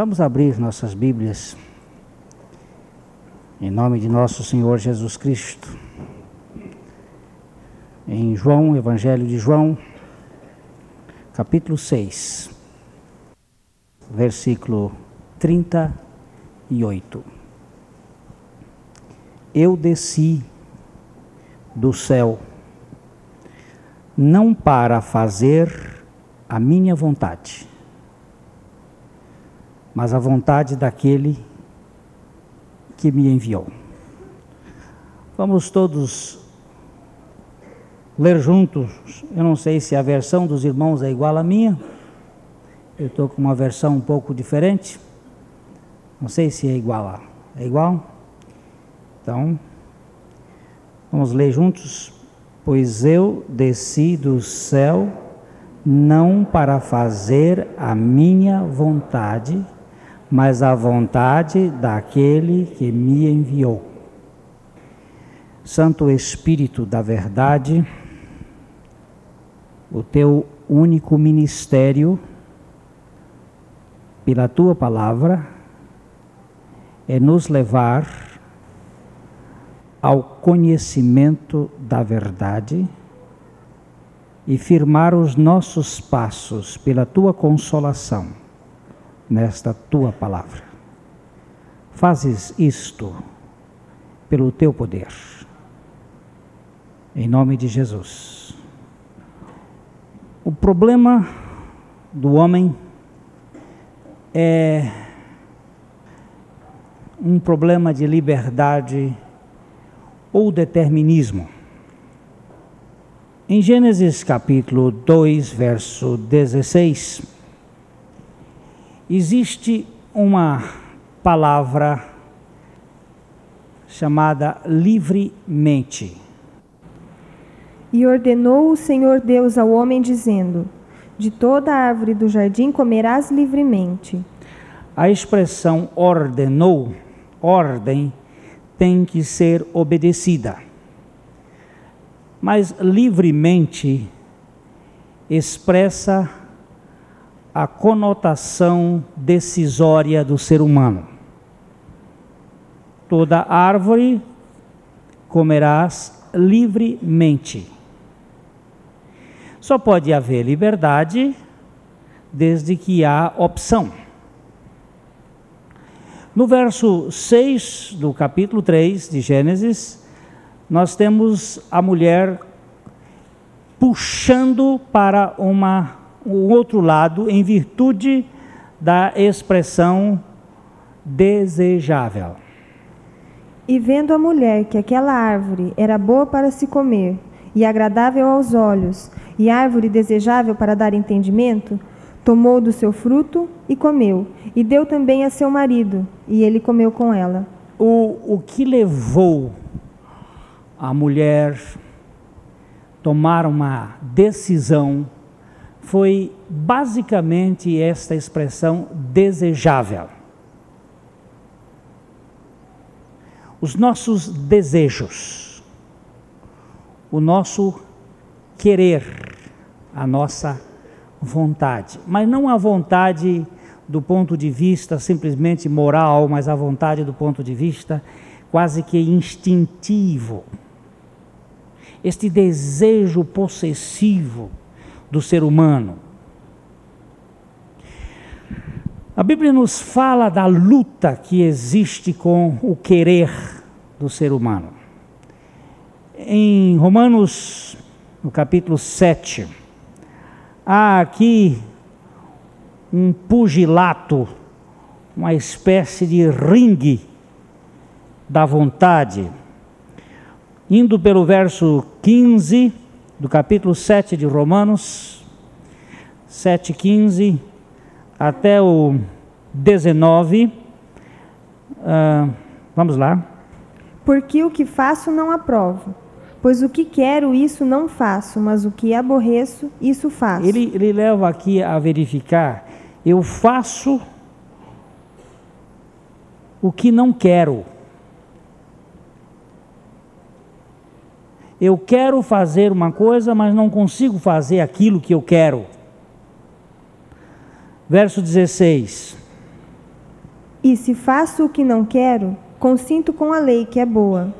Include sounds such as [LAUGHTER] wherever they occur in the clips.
Vamos abrir nossas Bíblias em nome de nosso Senhor Jesus Cristo. Em João, Evangelho de João, capítulo 6, versículo 38. Eu desci do céu não para fazer a minha vontade, mas a vontade daquele que me enviou. Vamos todos ler juntos. Eu não sei se a versão dos irmãos é igual à minha. Eu estou com uma versão um pouco diferente. Não sei se é igual. A, é igual? Então, vamos ler juntos. Pois eu desci do céu não para fazer a minha vontade, mas a vontade daquele que me enviou. Santo Espírito da Verdade, o teu único ministério, pela tua palavra, é nos levar ao conhecimento da verdade e firmar os nossos passos pela tua consolação nesta tua palavra. Fazes isto pelo teu poder. Em nome de Jesus. O problema do homem é um problema de liberdade ou determinismo. Em Gênesis capítulo 2, verso 16, existe uma palavra chamada livremente. E ordenou o Senhor Deus ao homem, dizendo: De toda árvore do jardim comerás livremente. A expressão ordenou, ordem, tem que ser obedecida. Mas livremente expressa a conotação decisória do ser humano. Toda árvore comerás livremente. Só pode haver liberdade desde que há opção. No verso 6 do capítulo 3 de Gênesis, nós temos a mulher puxando para uma o outro lado em virtude da expressão desejável. E vendo a mulher que aquela árvore era boa para se comer, e agradável aos olhos, e árvore desejável para dar entendimento, tomou do seu fruto e comeu, e deu também a seu marido, e ele comeu com ela. O, o que levou a mulher tomar uma decisão foi basicamente esta expressão desejável. Os nossos desejos, o nosso querer, a nossa vontade, mas não a vontade do ponto de vista simplesmente moral, mas a vontade do ponto de vista quase que instintivo. Este desejo possessivo do ser humano. A Bíblia nos fala da luta que existe com o querer do ser humano. Em Romanos, no capítulo 7, há aqui um pugilato, uma espécie de ringue da vontade. Indo pelo verso 15 do capítulo 7 de Romanos, 7,15 até o 19. Uh, ah, vamos lá. Porque o que faço não aprovo. Pois o que quero, isso não faço, mas o que aborreço, isso faço. Ele, ele leva aqui a verificar: eu faço o que não quero. Eu quero fazer uma coisa, mas não consigo fazer aquilo que eu quero. Verso 16: E se faço o que não quero, consinto com a lei que é boa.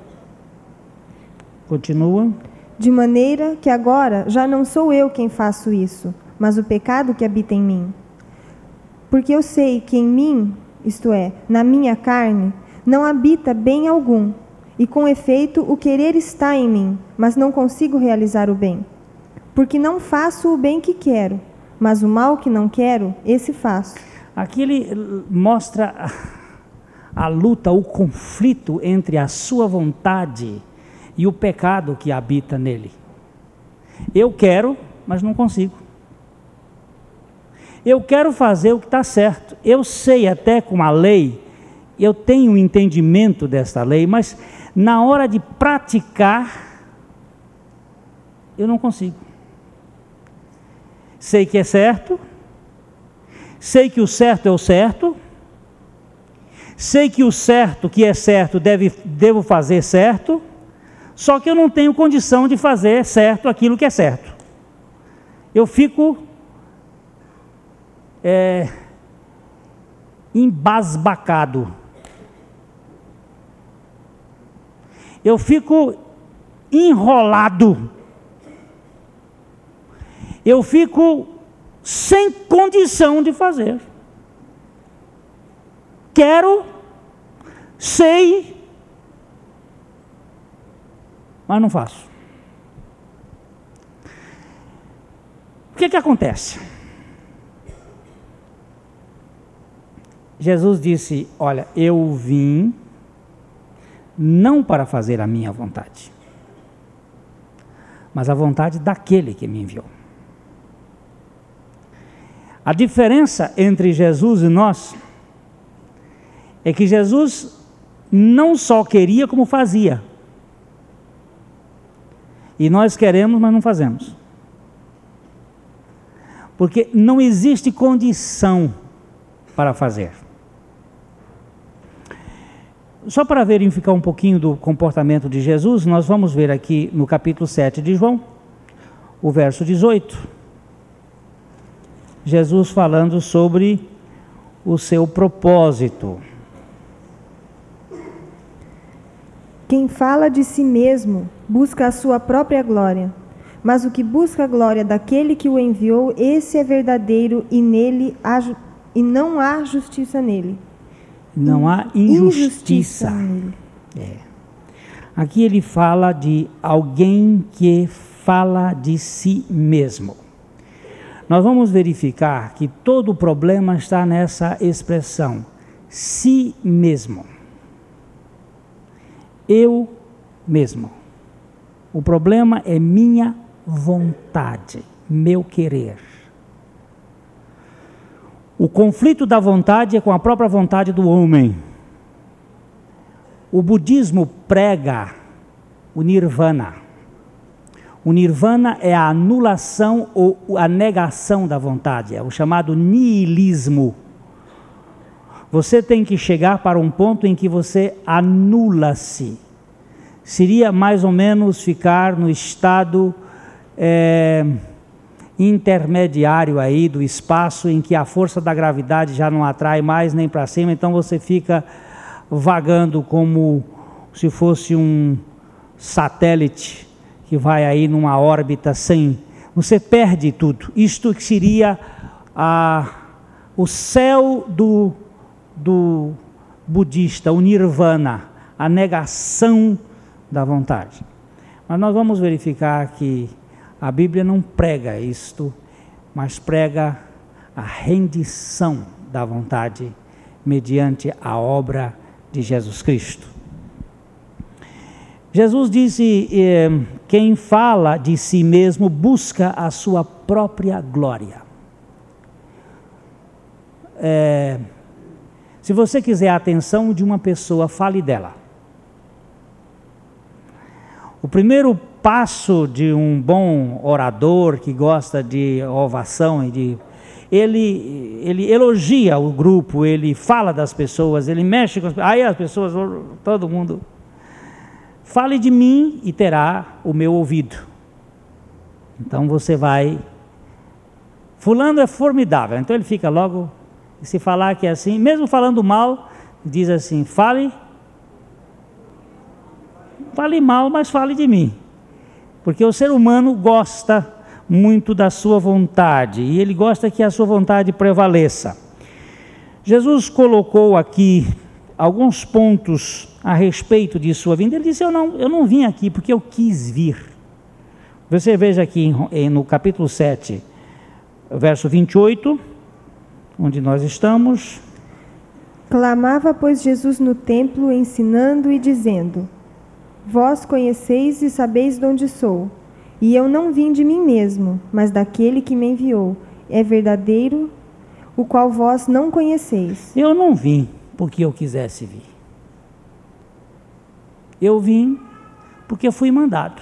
Continua. De maneira que agora já não sou eu quem faço isso, mas o pecado que habita em mim. Porque eu sei que em mim, isto é, na minha carne, não habita bem algum, e com efeito o querer está em mim, mas não consigo realizar o bem. Porque não faço o bem que quero, mas o mal que não quero, esse faço. Aqui ele mostra a, luta, o conflito entre a sua vontade e o pecado que habita nele. Eu quero, mas não consigo. Eu quero fazer o que está certo. Eu sei até com a lei, eu tenho um entendimento dessa lei, mas na hora de praticar, eu não consigo. Sei que é certo, sei que o certo é o certo, sei que o certo que é certo deve, devo fazer certo, só que eu não tenho condição de fazer certo aquilo que é certo. Eu fico é, embasbacado. Eu fico enrolado. Eu fico sem condição de fazer. Quero, sei, mas não faço. O que, que acontece? Jesus disse: Olha, eu vim não para fazer a minha vontade, mas a vontade daquele que me enviou. A diferença entre Jesus e nós é que Jesus não só queria como fazia. E nós queremos, mas não fazemos. Porque não existe condição para fazer. Só para verificar um pouquinho do comportamento de Jesus, nós vamos ver aqui no capítulo 7 de João, o verso 18. Jesus falando sobre o seu propósito. Quem fala de si mesmo busca a sua própria glória, mas o que busca a glória daquele que o enviou, esse é verdadeiro e nele há, e não há justiça nele. Não há injustiça. injustiça é. Aqui ele fala de alguém que fala de si mesmo. Nós vamos verificar que todo o problema está nessa expressão, si mesmo eu mesmo. O problema é minha vontade, meu querer. O conflito da vontade é com a própria vontade do homem. O budismo prega o nirvana. O nirvana é a anulação ou a negação da vontade, é o chamado niilismo. Você tem que chegar para um ponto em que você anula-se. Seria mais ou menos ficar no estado é, intermediário aí do espaço em que a força da gravidade já não atrai mais nem para cima, então você fica vagando como se fosse um satélite que vai aí numa órbita sem. Você perde tudo. Isto seria a, o céu do do budista, o nirvana, a negação da vontade. Mas nós vamos verificar que a Bíblia não prega isto, mas prega a rendição da vontade mediante a obra de Jesus Cristo. Jesus disse: eh, quem fala de si mesmo busca a sua própria glória. É, se você quiser a atenção de uma pessoa, fale dela. O primeiro passo de um bom orador que gosta de ovação e de ele, ele elogia o grupo, ele fala das pessoas, ele mexe com as pessoas. Aí as pessoas, todo mundo. Fale de mim e terá o meu ouvido. Então você vai. Fulano é formidável. Então ele fica logo se falar que é assim, mesmo falando mal, diz assim: fale, fale mal, mas fale de mim. Porque o ser humano gosta muito da sua vontade e ele gosta que a sua vontade prevaleça. Jesus colocou aqui alguns pontos a respeito de sua vinda. Ele disse: Eu não, eu não vim aqui porque eu quis vir. Você veja aqui no capítulo 7, verso 28, onde nós estamos. Clamava, pois, Jesus no templo, ensinando e dizendo: Vós conheceis e sabeis de onde sou, e eu não vim de mim mesmo, mas daquele que me enviou. É verdadeiro, o qual vós não conheceis. Eu não vim porque eu quisesse vir. Eu vim porque fui mandado.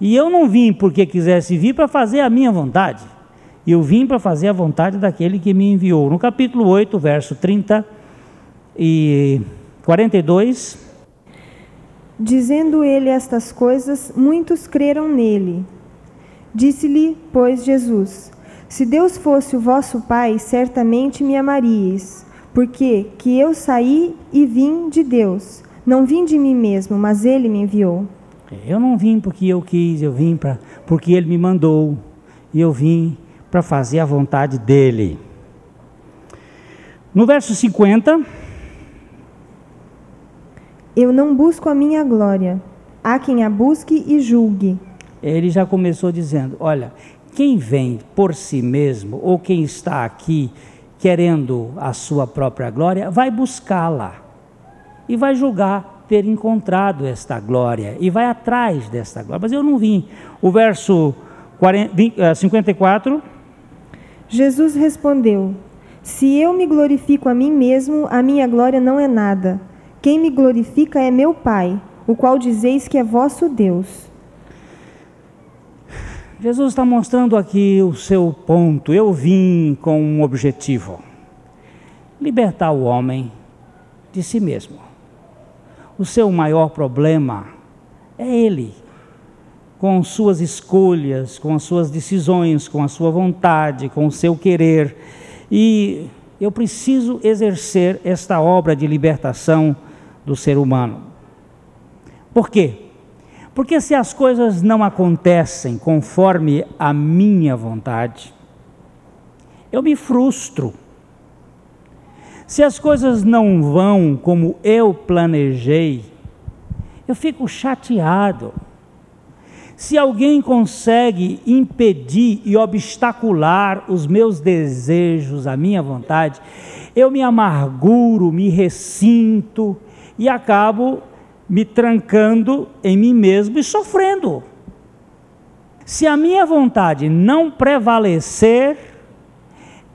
E eu não vim porque quisesse vir para fazer a minha vontade. Eu vim para fazer a vontade daquele que me enviou. No capítulo 8, verso 30 e 42. Dizendo ele estas coisas, muitos creram nele. Disse-lhe, pois, Jesus: Se Deus fosse o vosso Pai, certamente me amaríeis, porque que eu saí e vim de Deus. Não vim de mim mesmo, mas ele me enviou. Eu não vim porque eu quis, eu vim para porque ele me mandou. E eu vim para fazer a vontade dele. No verso 50, eu não busco a minha glória. Há quem a busque e julgue. Ele já começou dizendo: Olha, quem vem por si mesmo, ou quem está aqui querendo a sua própria glória, vai buscá-la e vai julgar ter encontrado esta glória e vai atrás desta glória. Mas eu não vim. O verso 40, 54. Eh, Jesus respondeu: Se eu me glorifico a mim mesmo, a minha glória não é nada. Quem me glorifica é meu Pai, o qual dizeis que é vosso Deus. Jesus está mostrando aqui o seu ponto. Eu vim com um objetivo: libertar o homem de si mesmo o seu maior problema é ele, com suas escolhas, com as suas decisões, com a sua vontade, com o seu querer. E eu preciso exercer esta obra de libertação do ser humano. Por quê? Porque se as coisas não acontecem conforme a minha vontade, eu me frustro. Se as coisas não vão como eu planejei, eu fico chateado. Se alguém consegue impedir e obstacular os meus desejos, a minha vontade, eu me amarguro, me ressinto e acabo me trancando em mim mesmo e sofrendo. Se a minha vontade não prevalecer,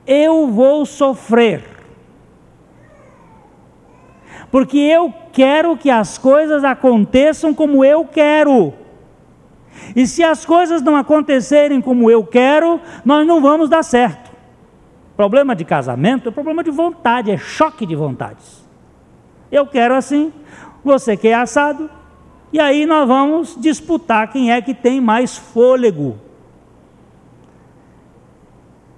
eu vou sofrer porque eu quero que as coisas aconteçam como eu quero. E se as coisas não acontecerem como eu quero, nós não vamos dar certo. Problema de casamento é problema de vontade, é choque de vontades. Eu quero assim, você quer assado, e aí nós vamos disputar quem é que tem mais fôlego.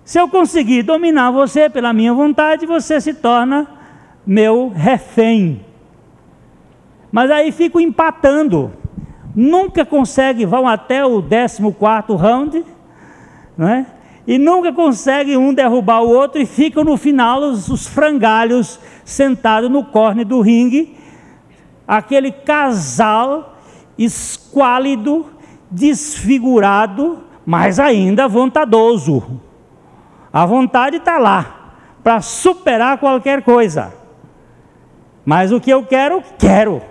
Se eu conseguir dominar você pela minha vontade, você se torna meu refém. Mas aí fico empatando. Nunca consegue, vão até o 14 round, né? E nunca consegue um derrubar o outro, e ficam no final os, os frangalhos sentados no corne do ringue, aquele casal esquálido, desfigurado, mas ainda vontadoso. A vontade está lá, para superar qualquer coisa. Mas o que eu quero, quero.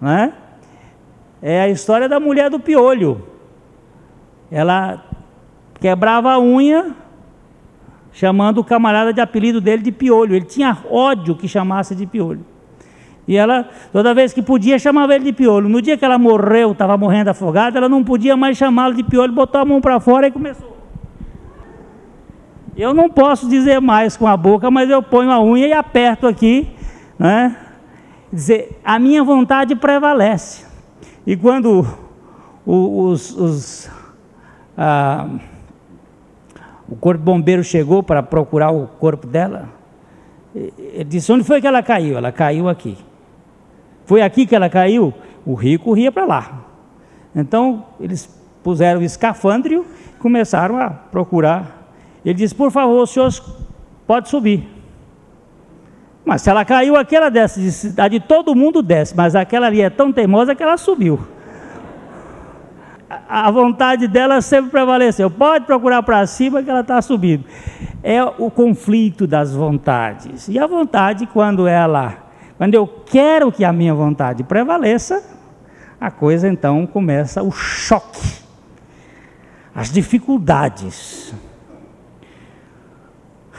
Né? É a história da mulher do piolho. Ela quebrava a unha, chamando o camarada de apelido dele de piolho. Ele tinha ódio que chamasse de piolho. E ela, toda vez que podia, chamava ele de piolho. No dia que ela morreu, estava morrendo afogada, ela não podia mais chamá-lo de piolho, botou a mão para fora e começou. Eu não posso dizer mais com a boca, mas eu ponho a unha e aperto aqui, né? Dizer, a minha vontade prevalece. E quando os, os ah, o corpo bombeiro chegou para procurar o corpo dela, Ele disse: Onde foi que ela caiu? Ela caiu aqui. Foi aqui que ela caiu? O rio corria para lá. Então, eles puseram o escafandrio e começaram a procurar. Ele disse: Por favor, o senhor pode subir. Mas se ela caiu aqui, ela desce. A de todo mundo desce, mas aquela ali é tão teimosa que ela subiu. A vontade dela sempre prevaleceu. Pode procurar para cima que ela está subindo. É o conflito das vontades. E a vontade, quando ela, quando eu quero que a minha vontade prevaleça, a coisa então começa o choque, as dificuldades.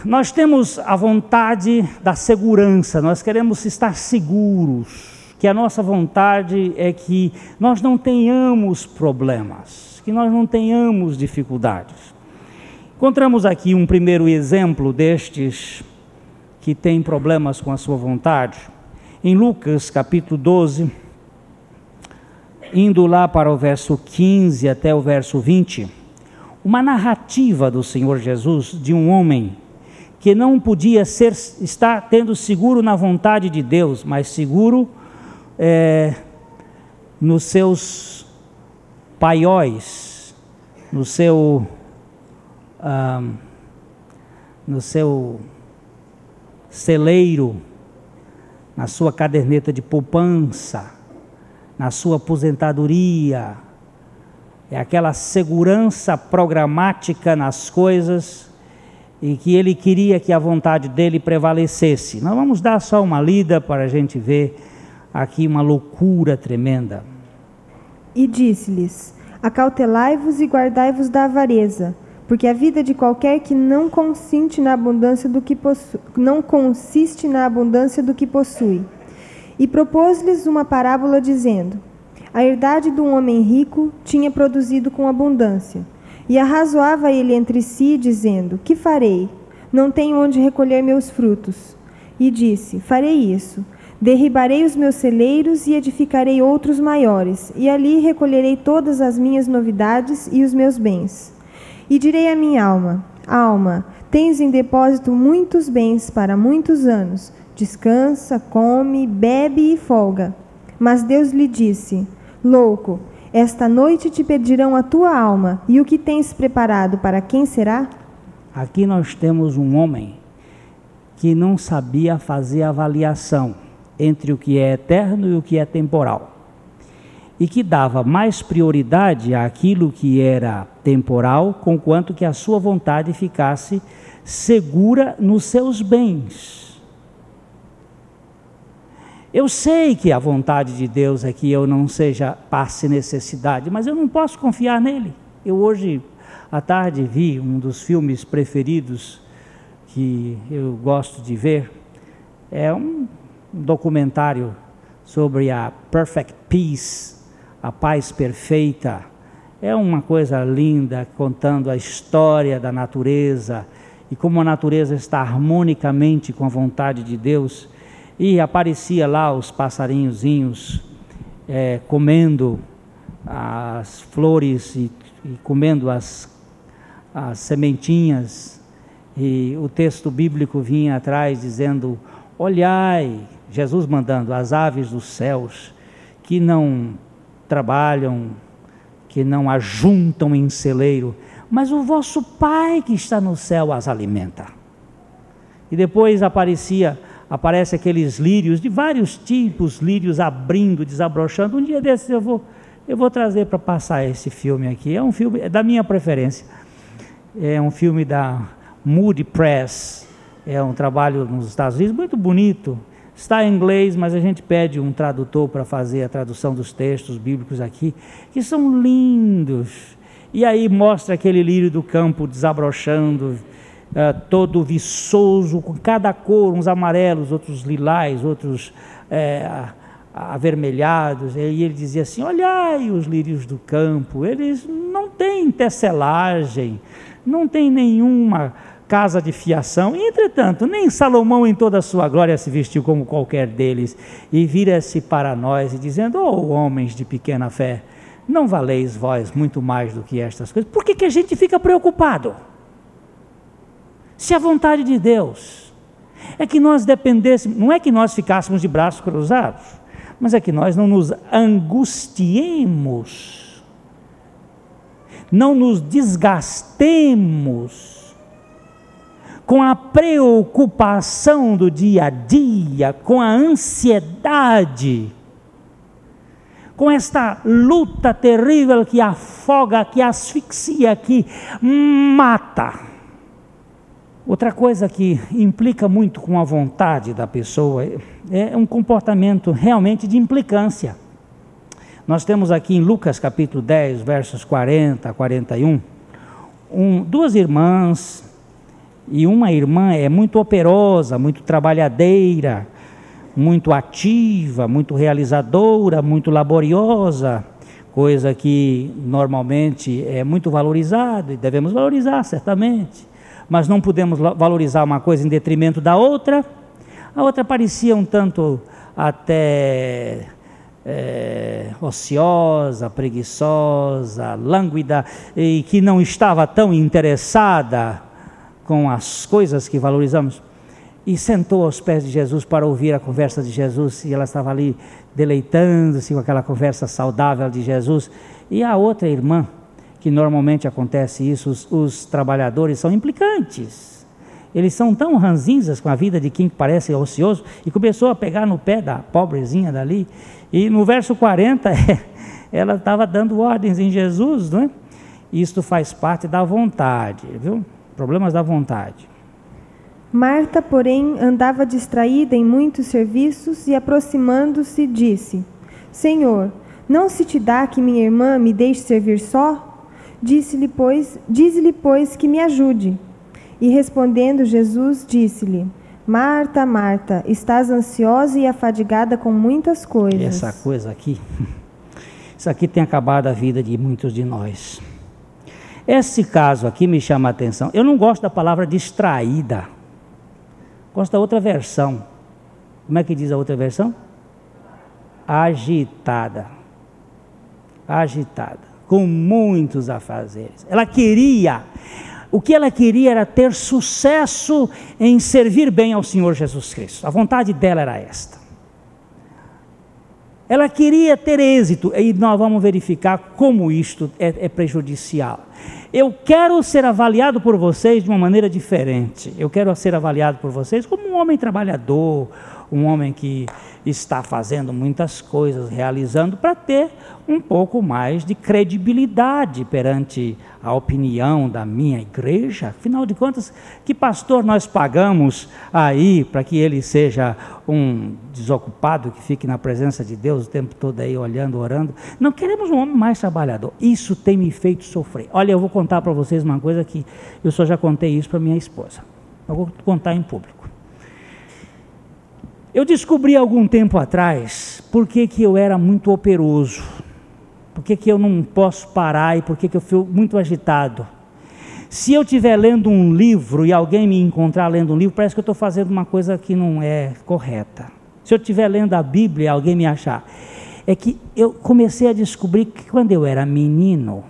Nós temos a vontade da segurança, nós queremos estar seguros, que a nossa vontade é que nós não tenhamos problemas, que nós não tenhamos dificuldades. Encontramos aqui um primeiro exemplo destes que têm problemas com a sua vontade, em Lucas capítulo 12, indo lá para o verso 15 até o verso 20, uma narrativa do Senhor Jesus de um homem que não podia ser, estar tendo seguro na vontade de Deus, mas seguro é, nos seus paióis, no seu, no seu celeiro, na sua caderneta de poupança, na sua aposentadoria, é aquela segurança programática nas coisas e que ele queria que a vontade dele prevalecesse. Nós vamos dar só uma lida para a gente ver aqui uma loucura tremenda. E disse-lhes: Acautelai-vos e guardai-vos da avareza, porque a vida de qualquer que não consiste na abundância do que possui, não consiste na abundância do que possui. E propôs-lhes uma parábola dizendo: A herdade de um homem rico tinha produzido com abundância. E arrazoava ele entre si, dizendo: Que farei? Não tenho onde recolher meus frutos. E disse: Farei isso. Derribarei os meus celeiros e edificarei outros maiores, e ali recolherei todas as minhas novidades e os meus bens. E direi à minha alma: Alma, tens em depósito muitos bens para muitos anos. Descansa, come, bebe e folga. Mas Deus lhe disse: Louco, esta noite te pedirão a tua alma, e o que tens preparado para quem será? Aqui nós temos um homem que não sabia fazer avaliação entre o que é eterno e o que é temporal. E que dava mais prioridade àquilo que era temporal, conquanto que a sua vontade ficasse segura nos seus bens. Eu sei que a vontade de Deus é que eu não seja passe necessidade, mas eu não posso confiar nele. Eu hoje à tarde vi um dos filmes preferidos que eu gosto de ver. É um documentário sobre a Perfect Peace, a paz perfeita. É uma coisa linda contando a história da natureza e como a natureza está harmonicamente com a vontade de Deus e aparecia lá os passarinhozinhos é, comendo as flores e, e comendo as, as sementinhas. E o texto bíblico vinha atrás dizendo: Olhai, Jesus mandando as aves dos céus, que não trabalham, que não ajuntam em celeiro, mas o vosso Pai que está no céu as alimenta. E depois aparecia aparece aqueles lírios de vários tipos, lírios abrindo, desabrochando. Um dia desses eu vou, eu vou trazer para passar esse filme aqui. É um filme é da minha preferência. É um filme da Moody Press. É um trabalho nos Estados Unidos muito bonito. Está em inglês, mas a gente pede um tradutor para fazer a tradução dos textos bíblicos aqui, que são lindos. E aí mostra aquele lírio do campo desabrochando, uh, todo viçoso, com cada cor, uns amarelos, outros lilás, outros é, avermelhados. E ele dizia assim: Olhai os lírios do campo, eles não têm tecelagem, não têm nenhuma casa de fiação. Entretanto, nem Salomão em toda a sua glória se vestiu como qualquer deles. E vira-se para nós e dizendo: Oh, homens de pequena fé, não valeis vós muito mais do que estas coisas. Por que, que a gente fica preocupado? Se a vontade de Deus é que nós dependêssemos, não é que nós ficássemos de braços cruzados, mas é que nós não nos angustiemos, não nos desgastemos com a preocupação do dia a dia, com a ansiedade com esta luta terrível que afoga, que asfixia, que mata. Outra coisa que implica muito com a vontade da pessoa é um comportamento realmente de implicância. Nós temos aqui em Lucas capítulo 10, versos 40 a 41, um, duas irmãs, e uma irmã é muito operosa, muito trabalhadeira, muito ativa, muito realizadora, muito laboriosa, coisa que normalmente é muito valorizada e devemos valorizar, certamente, mas não podemos valorizar uma coisa em detrimento da outra. A outra parecia um tanto até é, ociosa, preguiçosa, lânguida e que não estava tão interessada com as coisas que valorizamos e sentou aos pés de Jesus para ouvir a conversa de Jesus, e ela estava ali deleitando-se com aquela conversa saudável de Jesus. E a outra irmã, que normalmente acontece isso, os, os trabalhadores são implicantes. Eles são tão ranzinzas com a vida de quem parece ocioso, e começou a pegar no pé da pobrezinha dali. E no verso 40, [LAUGHS] ela estava dando ordens em Jesus, não é? Isto faz parte da vontade, viu? Problemas da vontade. Marta, porém, andava distraída em muitos serviços e, aproximando-se, disse: Senhor, não se te dá que minha irmã me deixe servir só? Disse-lhe, pois, dize-lhe, pois, que me ajude. E respondendo Jesus, disse-lhe: Marta, Marta, estás ansiosa e afadigada com muitas coisas. Essa coisa aqui, [LAUGHS] isso aqui tem acabado a vida de muitos de nós. Esse caso aqui me chama a atenção. Eu não gosto da palavra distraída. Gosto da outra versão. Como é que diz a outra versão? Agitada. Agitada. Com muitos afazeres. Ela queria, o que ela queria era ter sucesso em servir bem ao Senhor Jesus Cristo. A vontade dela era esta. Ela queria ter êxito, e nós vamos verificar como isto é, é prejudicial. Eu quero ser avaliado por vocês de uma maneira diferente. Eu quero ser avaliado por vocês como um homem trabalhador, um homem que está fazendo muitas coisas, realizando, para ter um pouco mais de credibilidade perante a opinião da minha igreja. Afinal de contas, que pastor nós pagamos aí para que ele seja um desocupado que fique na presença de Deus o tempo todo aí olhando, orando? Não queremos um homem mais trabalhador. Isso tem me feito sofrer. Olha, eu vou contar para vocês uma coisa que eu só já contei isso para minha esposa. Eu vou contar em público. Eu descobri algum tempo atrás por que, que eu era muito operoso, por que, que eu não posso parar e por que, que eu fico muito agitado. Se eu estiver lendo um livro e alguém me encontrar lendo um livro, parece que eu estou fazendo uma coisa que não é correta. Se eu estiver lendo a Bíblia e alguém me achar. É que eu comecei a descobrir que quando eu era menino,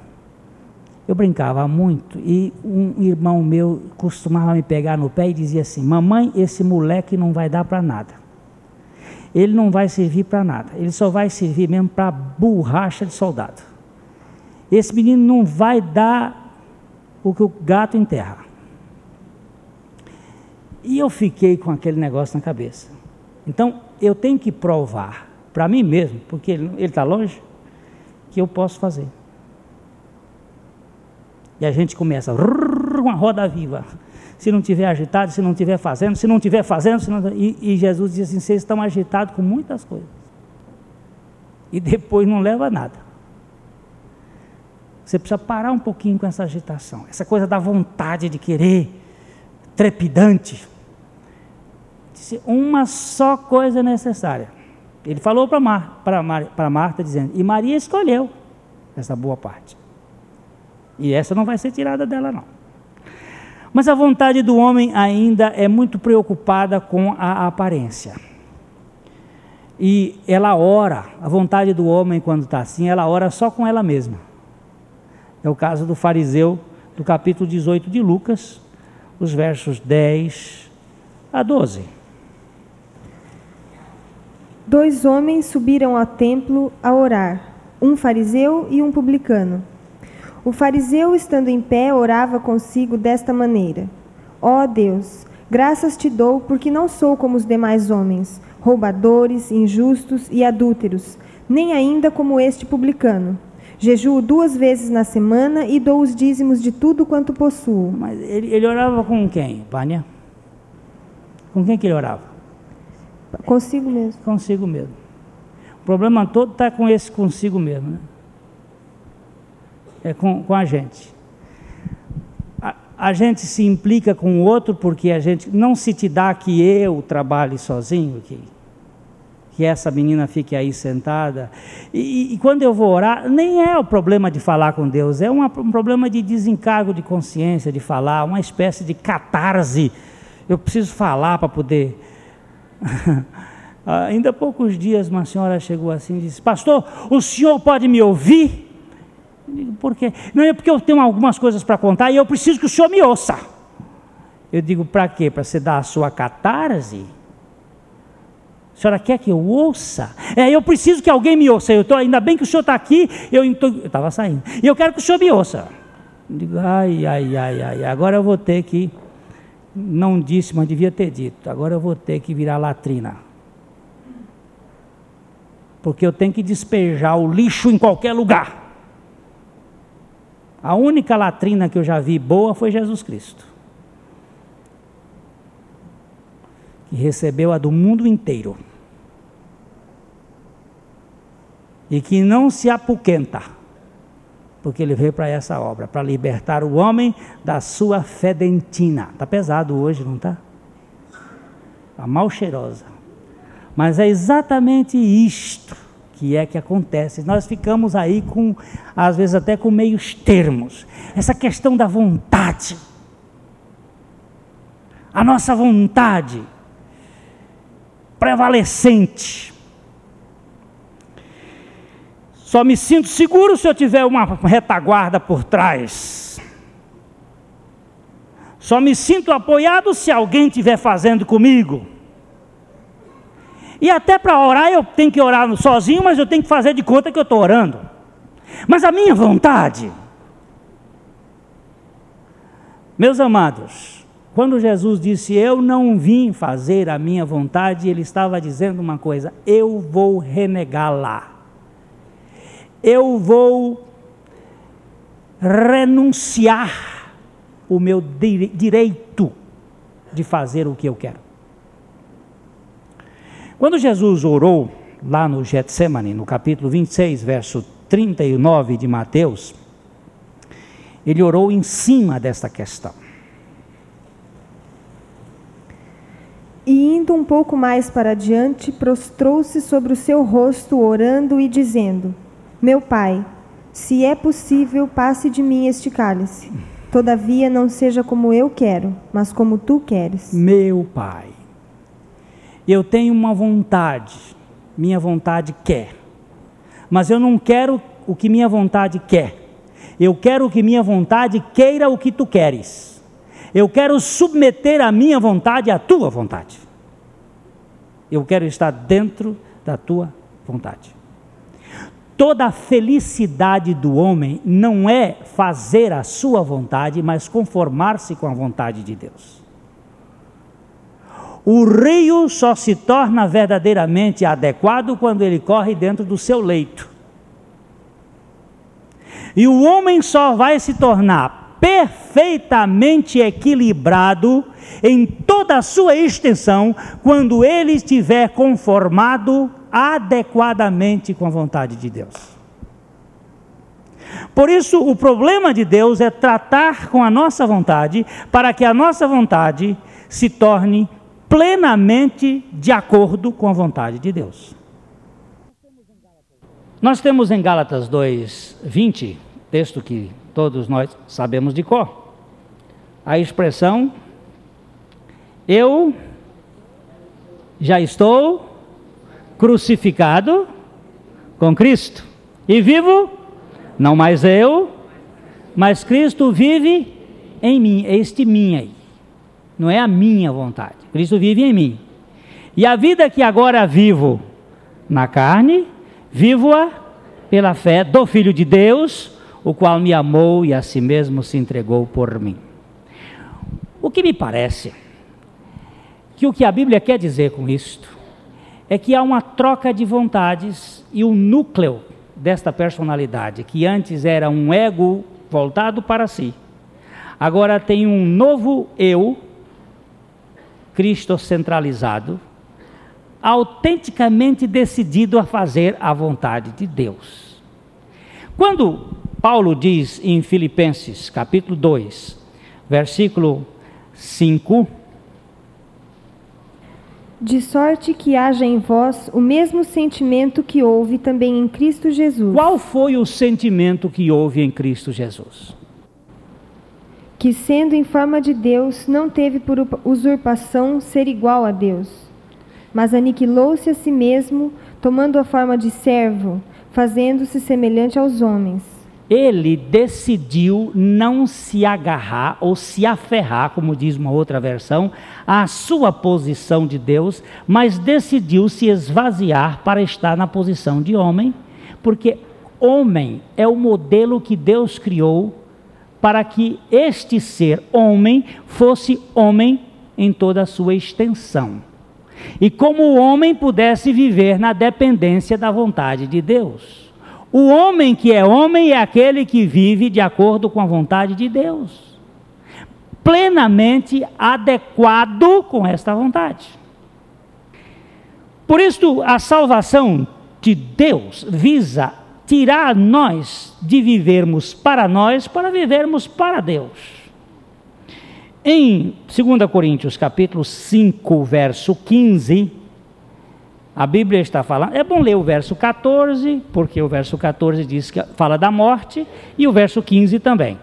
eu brincava muito e um irmão meu costumava me pegar no pé e dizia assim: Mamãe, esse moleque não vai dar para nada ele não vai servir para nada. Ele só vai servir mesmo para borracha de soldado. Esse menino não vai dar o que o gato enterra. E eu fiquei com aquele negócio na cabeça. Então, eu tenho que provar para mim mesmo, porque ele está longe, que eu posso fazer. E a gente começa uma roda viva se não tiver agitado, se não estiver fazendo, se não estiver fazendo, não... E, e, Jesus diz assim: vocês estão agitados com muitas coisas. E depois não leva a nada. Você precisa parar um pouquinho com essa agitação, essa coisa da vontade de querer, trepidante. Disse, uma só coisa necessária. Ele falou para Mar, Mar, Marta, dizendo, e Maria escolheu essa boa parte. E essa não vai ser tirada dela, não. Mas a vontade do homem ainda é muito preocupada com a aparência. E ela ora, a vontade do homem, quando está assim, ela ora só com ela mesma. É o caso do fariseu, do capítulo 18 de Lucas, os versos 10 a 12. Dois homens subiram ao templo a orar, um fariseu e um publicano. O fariseu, estando em pé, orava consigo desta maneira: Ó Deus, graças te dou, porque não sou como os demais homens, roubadores, injustos e adúlteros, nem ainda como este publicano. Jejuo duas vezes na semana e dou os dízimos de tudo quanto possuo. Mas ele, ele orava com quem, Pânia? Com quem que ele orava? Consigo mesmo. Consigo mesmo. O problema todo está com esse consigo mesmo, né? É com, com a gente. A, a gente se implica com o outro porque a gente não se te dá que eu trabalhe sozinho, que, que essa menina fique aí sentada. E, e, quando eu vou orar, nem é o problema de falar com Deus, é uma, um problema de desencargo de consciência, de falar, uma espécie de catarse. Eu preciso falar para poder [LAUGHS] Ainda há poucos dias uma senhora chegou assim e disse: Pastor, o senhor pode me ouvir? Eu digo, por quê? Não é porque eu tenho algumas coisas para contar e eu preciso que o senhor me ouça. Eu digo, para quê? Para você dar a sua catarse? A senhora quer que eu ouça? É, eu preciso que alguém me ouça. Eu tô, ainda bem que o senhor está aqui, eu estava saindo. E eu quero que o senhor me ouça. Eu digo, ai, ai, ai, ai, agora eu vou ter que não disse, mas devia ter dito. Agora eu vou ter que virar latrina. Porque eu tenho que despejar o lixo em qualquer lugar. A única latrina que eu já vi boa foi Jesus Cristo. Que recebeu a do mundo inteiro. E que não se apuquenta porque ele veio para essa obra, para libertar o homem da sua fedentina. Está pesado hoje, não está? Está mal cheirosa. Mas é exatamente isto que é que acontece. Nós ficamos aí com, às vezes até com meios termos. Essa questão da vontade. A nossa vontade prevalecente Só me sinto seguro se eu tiver uma retaguarda por trás. Só me sinto apoiado se alguém estiver fazendo comigo. E até para orar eu tenho que orar sozinho, mas eu tenho que fazer de conta que eu estou orando. Mas a minha vontade, meus amados, quando Jesus disse eu não vim fazer a minha vontade, ele estava dizendo uma coisa: eu vou renegá-la eu vou renunciar o meu direito de fazer o que eu quero. Quando Jesus orou lá no Getsemane, no capítulo 26, verso 39 de Mateus, ele orou em cima desta questão. E indo um pouco mais para adiante, prostrou-se sobre o seu rosto, orando e dizendo: meu pai, se é possível, passe de mim este cálice. Todavia, não seja como eu quero, mas como tu queres. Meu pai, eu tenho uma vontade, minha vontade quer, mas eu não quero o que minha vontade quer. Eu quero que minha vontade queira o que tu queres. Eu quero submeter a minha vontade à tua vontade. Eu quero estar dentro da tua vontade. Toda a felicidade do homem não é fazer a sua vontade, mas conformar-se com a vontade de Deus. O rio só se torna verdadeiramente adequado quando ele corre dentro do seu leito. E o homem só vai se tornar perfeitamente equilibrado em toda a sua extensão quando ele estiver conformado adequadamente com a vontade de Deus. Por isso, o problema de Deus é tratar com a nossa vontade para que a nossa vontade se torne plenamente de acordo com a vontade de Deus. Nós temos em Gálatas 2, 20, texto que todos nós sabemos de cor, a expressão: Eu já estou crucificado com Cristo. E vivo, não mais eu, mas Cristo vive em mim. Este mim aí. Não é a minha vontade. Cristo vive em mim. E a vida que agora vivo na carne, vivo-a pela fé do Filho de Deus, o qual me amou e a si mesmo se entregou por mim. O que me parece que o que a Bíblia quer dizer com isto é que há uma troca de vontades e o núcleo desta personalidade, que antes era um ego voltado para si, agora tem um novo eu, Cristo centralizado, autenticamente decidido a fazer a vontade de Deus. Quando Paulo diz em Filipenses, capítulo 2, versículo 5, de sorte que haja em vós o mesmo sentimento que houve também em Cristo Jesus. Qual foi o sentimento que houve em Cristo Jesus? Que sendo em forma de Deus, não teve por usurpação ser igual a Deus, mas aniquilou-se a si mesmo, tomando a forma de servo, fazendo-se semelhante aos homens. Ele decidiu não se agarrar ou se aferrar, como diz uma outra versão, à sua posição de Deus, mas decidiu se esvaziar para estar na posição de homem, porque homem é o modelo que Deus criou para que este ser homem fosse homem em toda a sua extensão. E como o homem pudesse viver na dependência da vontade de Deus. O homem que é homem é aquele que vive de acordo com a vontade de Deus, plenamente adequado com esta vontade. Por isso, a salvação de Deus visa tirar nós de vivermos para nós para vivermos para Deus. Em 2 Coríntios capítulo 5, verso 15, a Bíblia está falando, é bom ler o verso 14, porque o verso 14 diz que fala da morte, e o verso 15 também.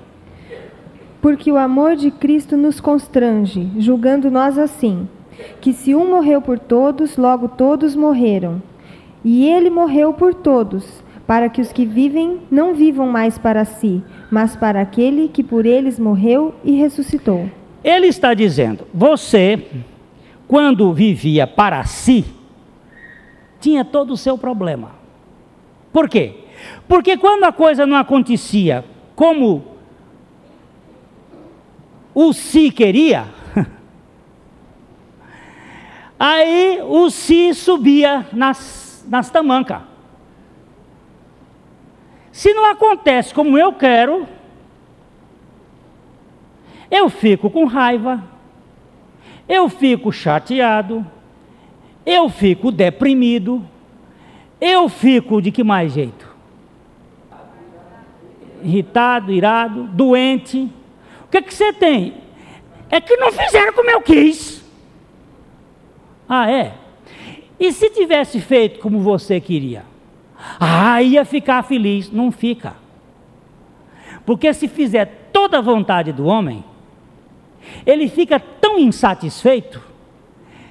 Porque o amor de Cristo nos constrange, julgando nós assim: que se um morreu por todos, logo todos morreram. E ele morreu por todos, para que os que vivem não vivam mais para si, mas para aquele que por eles morreu e ressuscitou. Ele está dizendo: você, quando vivia para si, tinha todo o seu problema. Por quê? Porque quando a coisa não acontecia como o si queria, [LAUGHS] aí o si subia nas, nas tamancas. Se não acontece como eu quero, eu fico com raiva, eu fico chateado, eu fico deprimido, eu fico de que mais jeito? Irritado, irado, doente. O que, é que você tem? É que não fizeram como eu quis. Ah, é? E se tivesse feito como você queria? Ah, ia ficar feliz. Não fica. Porque se fizer toda a vontade do homem, ele fica tão insatisfeito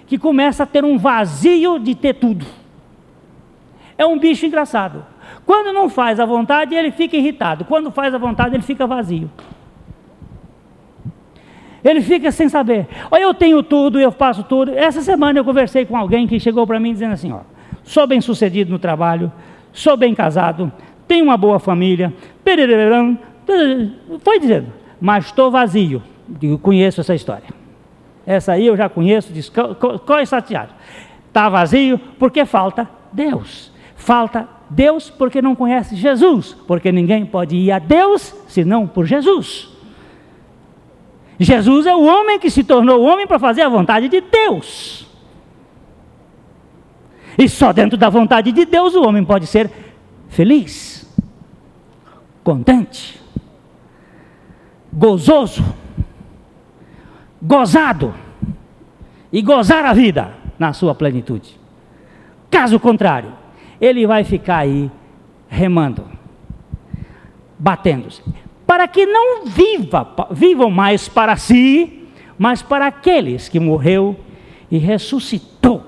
que começa a ter um vazio de ter tudo. É um bicho engraçado. Quando não faz a vontade, ele fica irritado. Quando faz a vontade, ele fica vazio. Ele fica sem saber. Olha, eu tenho tudo, eu faço tudo. Essa semana eu conversei com alguém que chegou para mim dizendo assim: ó, sou bem sucedido no trabalho, sou bem casado, tenho uma boa família, foi dizendo, mas estou vazio. Conheço essa história. Essa aí eu já conheço, diz, qual é chateado? Está vazio porque falta Deus. Falta Deus porque não conhece Jesus, porque ninguém pode ir a Deus senão por Jesus. Jesus é o homem que se tornou homem para fazer a vontade de Deus. E só dentro da vontade de Deus o homem pode ser feliz, contente, gozoso gozado e gozar a vida na sua plenitude. Caso contrário, ele vai ficar aí remando, batendo-se, para que não viva, vivam mais para si, mas para aqueles que morreu e ressuscitou.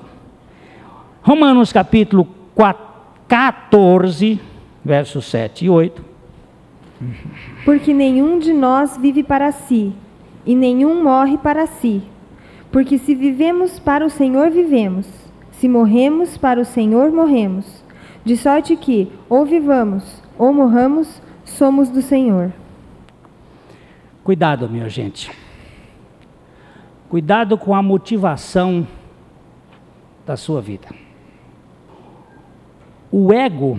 Romanos capítulo 4, 14, versos 7 e 8. Porque nenhum de nós vive para si, e nenhum morre para si. Porque se vivemos para o Senhor, vivemos. Se morremos para o Senhor, morremos. De sorte que, ou vivamos, ou morramos, somos do Senhor. Cuidado, minha gente. Cuidado com a motivação da sua vida. O ego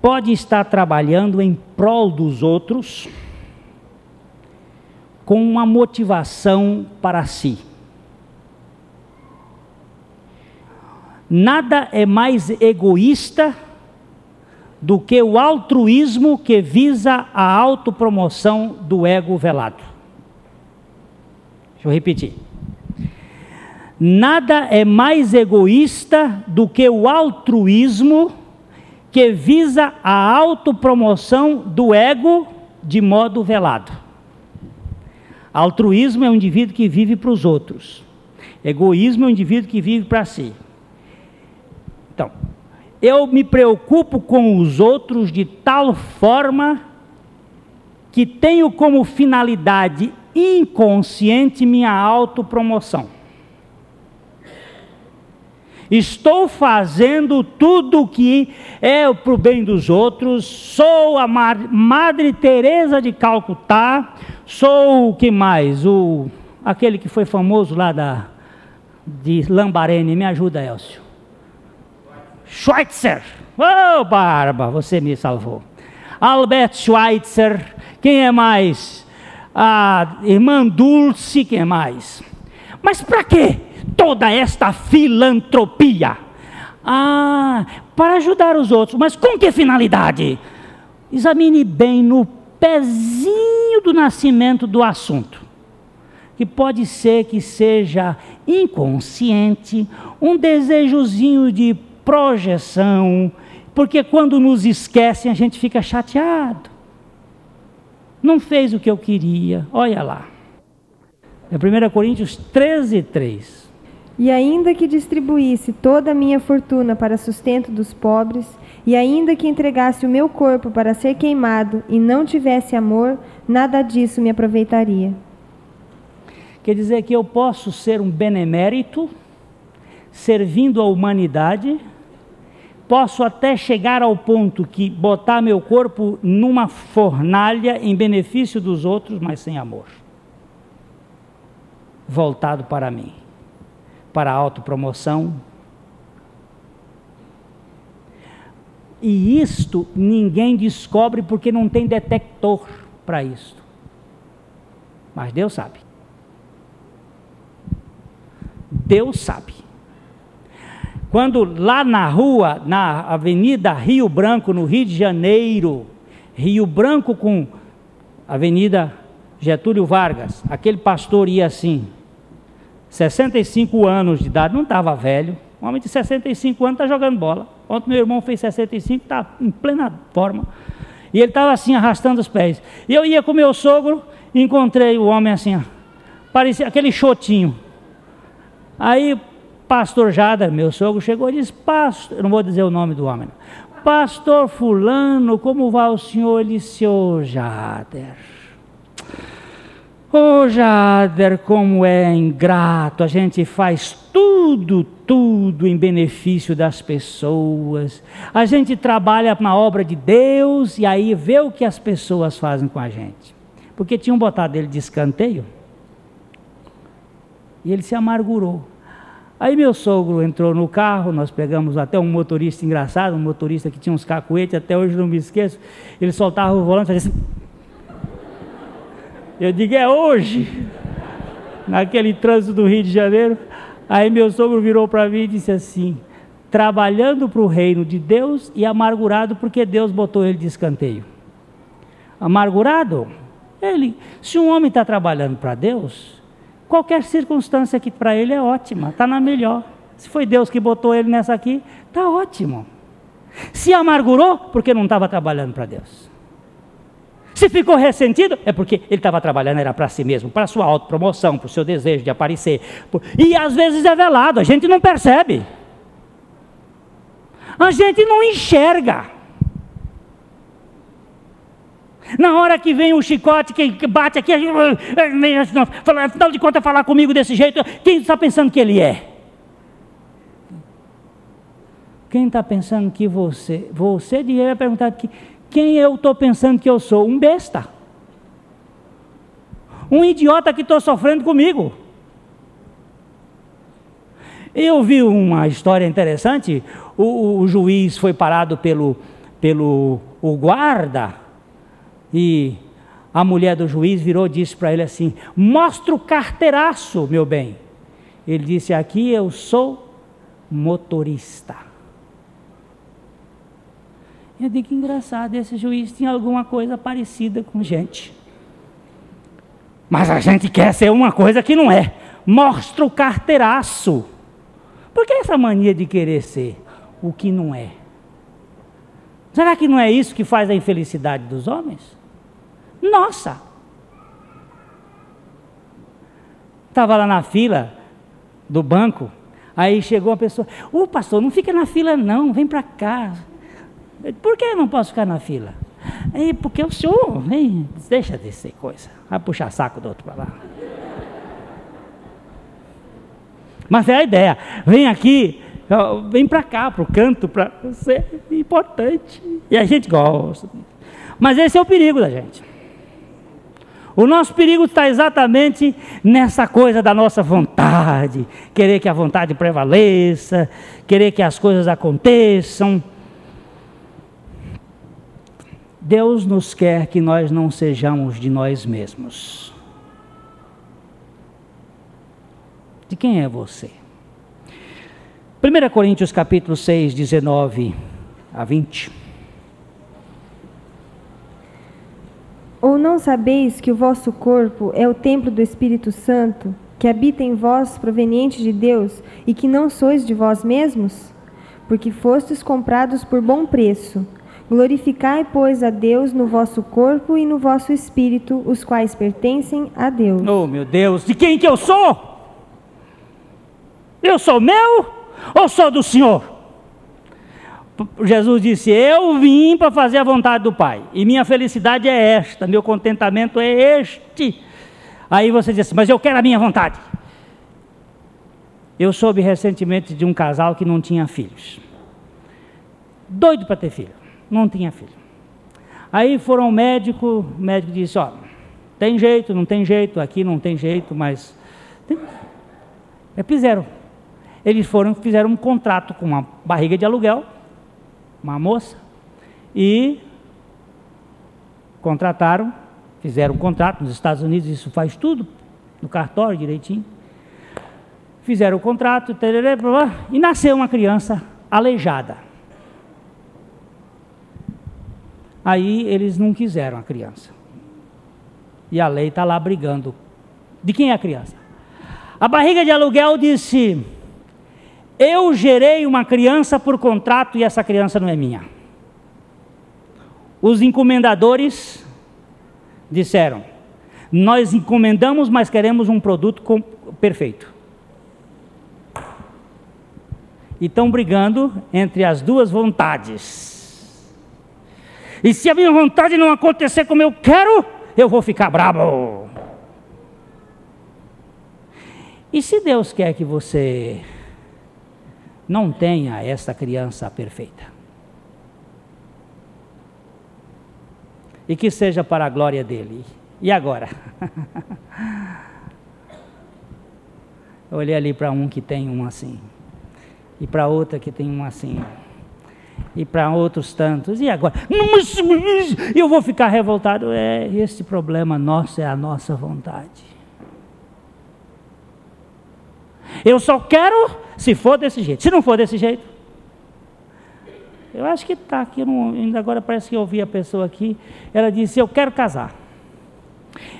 pode estar trabalhando em prol dos outros com uma motivação para si. Nada é mais egoísta do que o altruísmo que visa a autopromoção do ego velado. Deixa eu repetir. Nada é mais egoísta do que o altruísmo que visa a autopromoção do ego de modo velado. Altruísmo é um indivíduo que vive para os outros. Egoísmo é um indivíduo que vive para si. Então, eu me preocupo com os outros de tal forma que tenho como finalidade inconsciente minha autopromoção. Estou fazendo tudo o que é para o bem dos outros. Sou a Madre Teresa de Calcutá. Sou o que mais? O aquele que foi famoso lá da de Lambarene. Me ajuda, Elcio. Schweitzer. Oh, Barba, você me salvou. Albert Schweitzer. Quem é mais? A irmã Dulce. Quem é mais? Mas para quê? Toda esta filantropia? Ah, para ajudar os outros, mas com que finalidade? Examine bem no pezinho do nascimento do assunto. Que pode ser que seja inconsciente, um desejozinho de projeção, porque quando nos esquecem a gente fica chateado. Não fez o que eu queria, olha lá. É 1 Coríntios 13, 3. E ainda que distribuísse toda a minha fortuna para sustento dos pobres, e ainda que entregasse o meu corpo para ser queimado e não tivesse amor, nada disso me aproveitaria. Quer dizer que eu posso ser um benemérito, servindo a humanidade, posso até chegar ao ponto que botar meu corpo numa fornalha em benefício dos outros, mas sem amor. Voltado para mim para a autopromoção. E isto ninguém descobre porque não tem detector para isto. Mas Deus sabe. Deus sabe. Quando lá na rua, na Avenida Rio Branco, no Rio de Janeiro, Rio Branco com Avenida Getúlio Vargas, aquele pastor ia assim: 65 anos de idade, não estava velho. Um homem de 65 anos está jogando bola. Ontem meu irmão fez 65, está em plena forma. E ele estava assim, arrastando os pés. E eu ia com meu sogro, encontrei o homem assim, ó, parecia aquele chotinho. Aí, pastor Jader, meu sogro, chegou e disse: Pastor, não vou dizer o nome do homem, Pastor Fulano, como vai o senhor? Ele disse: Jader. Oh, Jader, como é ingrato, a gente faz tudo, tudo em benefício das pessoas. A gente trabalha na obra de Deus e aí vê o que as pessoas fazem com a gente. Porque tinham botado ele de escanteio e ele se amargurou. Aí meu sogro entrou no carro, nós pegamos até um motorista engraçado, um motorista que tinha uns cacuetes, até hoje não me esqueço. Ele soltava o volante e fazia assim eu digo, é hoje, naquele trânsito do Rio de Janeiro. Aí meu sogro virou para mim e disse assim: trabalhando para o reino de Deus e amargurado porque Deus botou ele de escanteio. Amargurado? Ele, se um homem está trabalhando para Deus, qualquer circunstância que para ele é ótima, está na melhor. Se foi Deus que botou ele nessa aqui, está ótimo. Se amargurou, porque não estava trabalhando para Deus. Se ficou ressentido, é porque ele estava trabalhando, era para si mesmo, para a sua autopromoção, para o seu desejo de aparecer. E às vezes é velado, a gente não percebe. A gente não enxerga. Na hora que vem o chicote, que bate aqui, [LAUGHS] afinal de contas, falar comigo desse jeito, quem está pensando que ele é? Quem está pensando que você, você devia perguntar que, quem eu estou pensando que eu sou? Um besta. Um idiota que estou sofrendo comigo. Eu vi uma história interessante. O, o juiz foi parado pelo, pelo o guarda e a mulher do juiz virou e disse para ele assim: Mostra o carteiraço, meu bem. Ele disse: Aqui eu sou motorista. Eu digo que engraçado, esse juiz tinha alguma coisa parecida com gente. Mas a gente quer ser uma coisa que não é. Mostra o carteiraço. Por que essa mania de querer ser o que não é? Será que não é isso que faz a infelicidade dos homens? Nossa! Estava lá na fila do banco, aí chegou uma pessoa, ô pastor, não fica na fila não, vem para cá. Por que eu não posso ficar na fila? É porque o senhor, hein, deixa de ser coisa. Vai puxar saco do outro para lá. Mas é a ideia. Vem aqui, vem para cá, para o canto, para ser importante. E a gente gosta. Mas esse é o perigo da gente. O nosso perigo está exatamente nessa coisa da nossa vontade, querer que a vontade prevaleça, querer que as coisas aconteçam. Deus nos quer que nós não sejamos de nós mesmos. De quem é você? 1 Coríntios capítulo 6, 19 a 20. Ou não sabeis que o vosso corpo é o templo do Espírito Santo, que habita em vós, proveniente de Deus, e que não sois de vós mesmos? Porque fostes comprados por bom preço. Glorificai, pois, a Deus no vosso corpo e no vosso espírito, os quais pertencem a Deus. Oh, meu Deus, de quem que eu sou? Eu sou meu ou sou do Senhor? Jesus disse: Eu vim para fazer a vontade do Pai, e minha felicidade é esta, meu contentamento é este. Aí você diz assim: Mas eu quero a minha vontade. Eu soube recentemente de um casal que não tinha filhos, doido para ter filho não tinha filho. Aí foram ao médico, o médico disse, ó, tem jeito, não tem jeito, aqui não tem jeito, mas. Tem... É, fizeram. Eles foram, fizeram um contrato com uma barriga de aluguel, uma moça, e contrataram, fizeram um contrato, nos Estados Unidos isso faz tudo, no cartório direitinho. Fizeram o contrato, e nasceu uma criança aleijada. Aí eles não quiseram a criança. E a lei está lá brigando. De quem é a criança? A barriga de aluguel disse: Eu gerei uma criança por contrato e essa criança não é minha. Os encomendadores disseram: Nós encomendamos, mas queremos um produto com, perfeito. E estão brigando entre as duas vontades. E se a minha vontade não acontecer como eu quero, eu vou ficar bravo. E se Deus quer que você não tenha essa criança perfeita? E que seja para a glória dele. E agora? [LAUGHS] Eu olhei ali para um que tem um assim, e para outra que tem um assim e para outros tantos. E agora? Eu vou ficar revoltado. É, esse problema nosso é a nossa vontade. Eu só quero se for desse jeito. Se não for desse jeito, eu acho que está aqui. ainda agora parece que eu ouvi a pessoa aqui. Ela disse: Eu quero casar.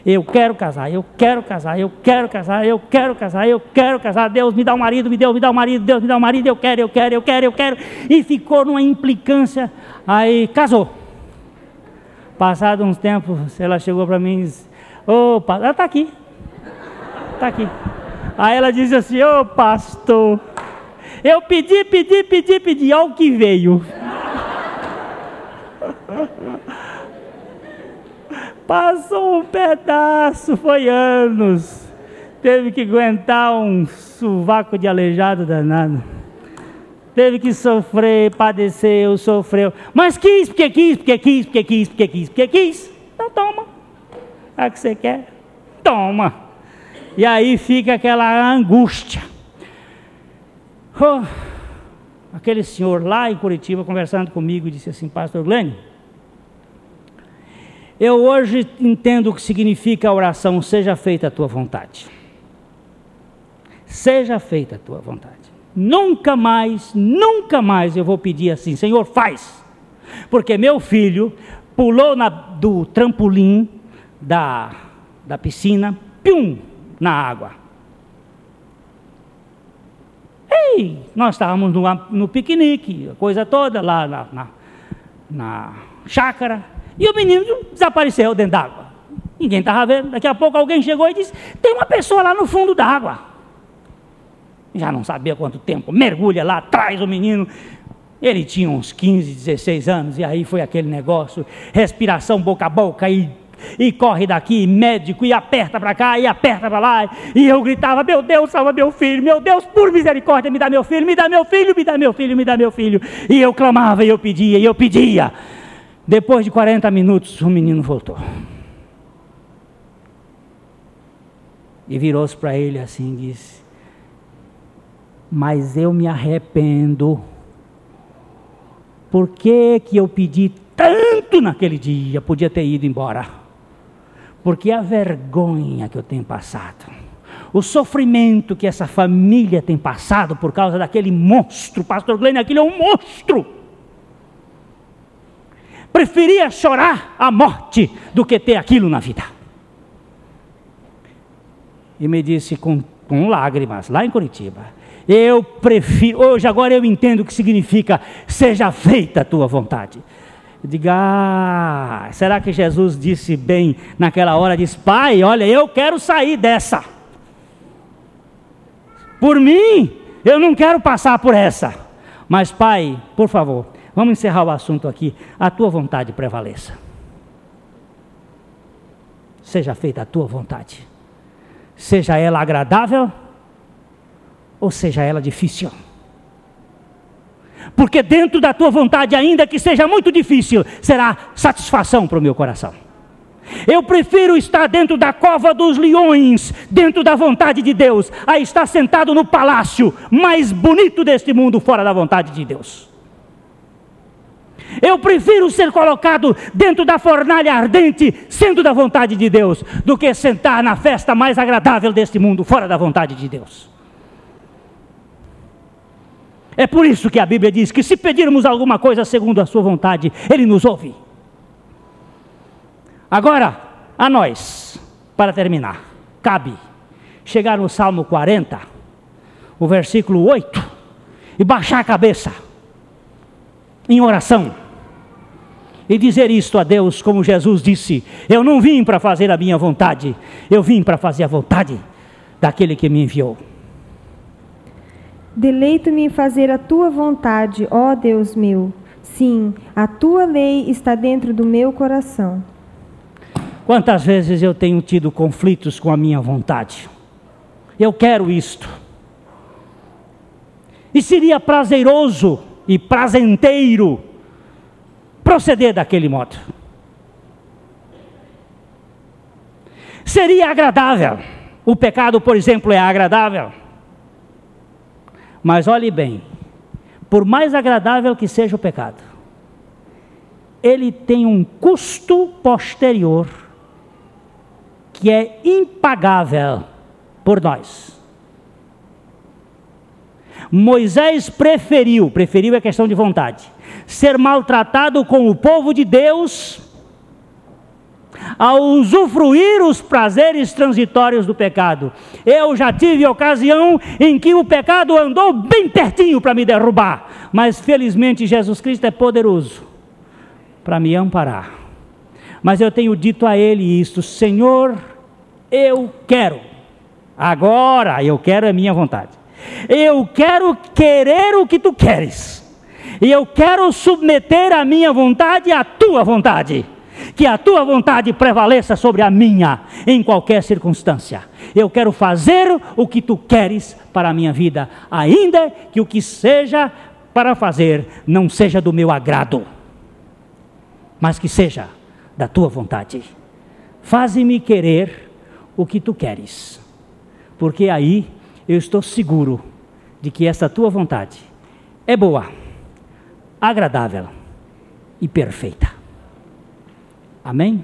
Eu quero casar, eu quero casar, eu quero casar, eu quero casar, eu quero casar. Deus me dá um marido, me deu, me dá um marido, Deus me dá um marido, eu quero, eu quero, eu quero, eu quero. E ficou numa implicância. Aí casou. Passado uns tempos, ela chegou para mim e disse: Opa, ela está aqui. Está aqui. Aí ela disse assim: Ô oh, pastor, eu pedi, pedi, pedi, pedi, olha o que veio. [LAUGHS] Passou um pedaço, foi anos. Teve que aguentar um sovaco de aleijado danado. Teve que sofrer, padeceu, sofreu. Mas quis, porque quis, porque quis, porque quis, porque quis, porque quis. Então toma. É o que você quer? Toma. E aí fica aquela angústia. Oh, aquele senhor lá em Curitiba conversando comigo disse assim, pastor Glenn, eu hoje entendo o que significa a oração, seja feita a tua vontade. Seja feita a tua vontade. Nunca mais, nunca mais eu vou pedir assim, Senhor, faz. Porque meu filho pulou na, do trampolim da, da piscina, pum, na água. Ei, nós estávamos no, no piquenique, a coisa toda lá na, na, na chácara. E o menino desapareceu dentro d'água. Ninguém estava vendo. Daqui a pouco alguém chegou e disse: Tem uma pessoa lá no fundo da água. Já não sabia quanto tempo. Mergulha lá, traz o menino. Ele tinha uns 15, 16 anos. E aí foi aquele negócio: respiração boca a boca e e corre daqui, médico, e aperta para cá, e aperta para lá, e eu gritava: Meu Deus, salva meu filho, meu Deus, por misericórdia, me dá meu filho, me dá meu filho, me dá meu filho, me dá meu filho. E eu clamava, e eu pedia, e eu pedia. Depois de 40 minutos, o menino voltou. E virou-se para ele assim e disse: Mas eu me arrependo. Por que, que eu pedi tanto naquele dia? Podia ter ido embora. Porque a vergonha que eu tenho passado, o sofrimento que essa família tem passado por causa daquele monstro, Pastor Glenn, aquele é um monstro preferia chorar a morte do que ter aquilo na vida. E me disse com, com lágrimas, lá em Curitiba, eu prefiro, hoje agora eu entendo o que significa, seja feita a tua vontade. Diga, ah, será que Jesus disse bem naquela hora? Diz, pai, olha, eu quero sair dessa. Por mim, eu não quero passar por essa. Mas, pai, por favor, Vamos encerrar o assunto aqui. A tua vontade prevaleça. Seja feita a tua vontade. Seja ela agradável ou seja ela difícil. Porque dentro da tua vontade, ainda que seja muito difícil, será satisfação para o meu coração. Eu prefiro estar dentro da cova dos leões, dentro da vontade de Deus, a estar sentado no palácio mais bonito deste mundo, fora da vontade de Deus. Eu prefiro ser colocado dentro da fornalha ardente, sendo da vontade de Deus, do que sentar na festa mais agradável deste mundo, fora da vontade de Deus. É por isso que a Bíblia diz que se pedirmos alguma coisa segundo a Sua vontade, Ele nos ouve. Agora, a nós, para terminar, cabe chegar no Salmo 40, o versículo 8, e baixar a cabeça em oração e dizer isto a Deus, como Jesus disse: Eu não vim para fazer a minha vontade, eu vim para fazer a vontade daquele que me enviou. Deleito-me em fazer a tua vontade, ó Deus meu. Sim, a tua lei está dentro do meu coração. Quantas vezes eu tenho tido conflitos com a minha vontade? Eu quero isto. E seria prazeroso e prazenteiro proceder daquele modo. Seria agradável. O pecado, por exemplo, é agradável. Mas olhe bem, por mais agradável que seja o pecado, ele tem um custo posterior que é impagável por nós. Moisés preferiu, preferiu é questão de vontade, ser maltratado com o povo de Deus, a usufruir os prazeres transitórios do pecado. Eu já tive ocasião em que o pecado andou bem pertinho para me derrubar, mas felizmente Jesus Cristo é poderoso para me amparar. Mas eu tenho dito a Ele isto: Senhor, eu quero, agora eu quero a minha vontade. Eu quero querer o que tu queres. E eu quero submeter a minha vontade à tua vontade. Que a tua vontade prevaleça sobre a minha em qualquer circunstância. Eu quero fazer o que tu queres para a minha vida, ainda que o que seja para fazer não seja do meu agrado, mas que seja da tua vontade. Faze-me querer o que tu queres, porque aí eu estou seguro de que essa tua vontade é boa, agradável e perfeita. Amém?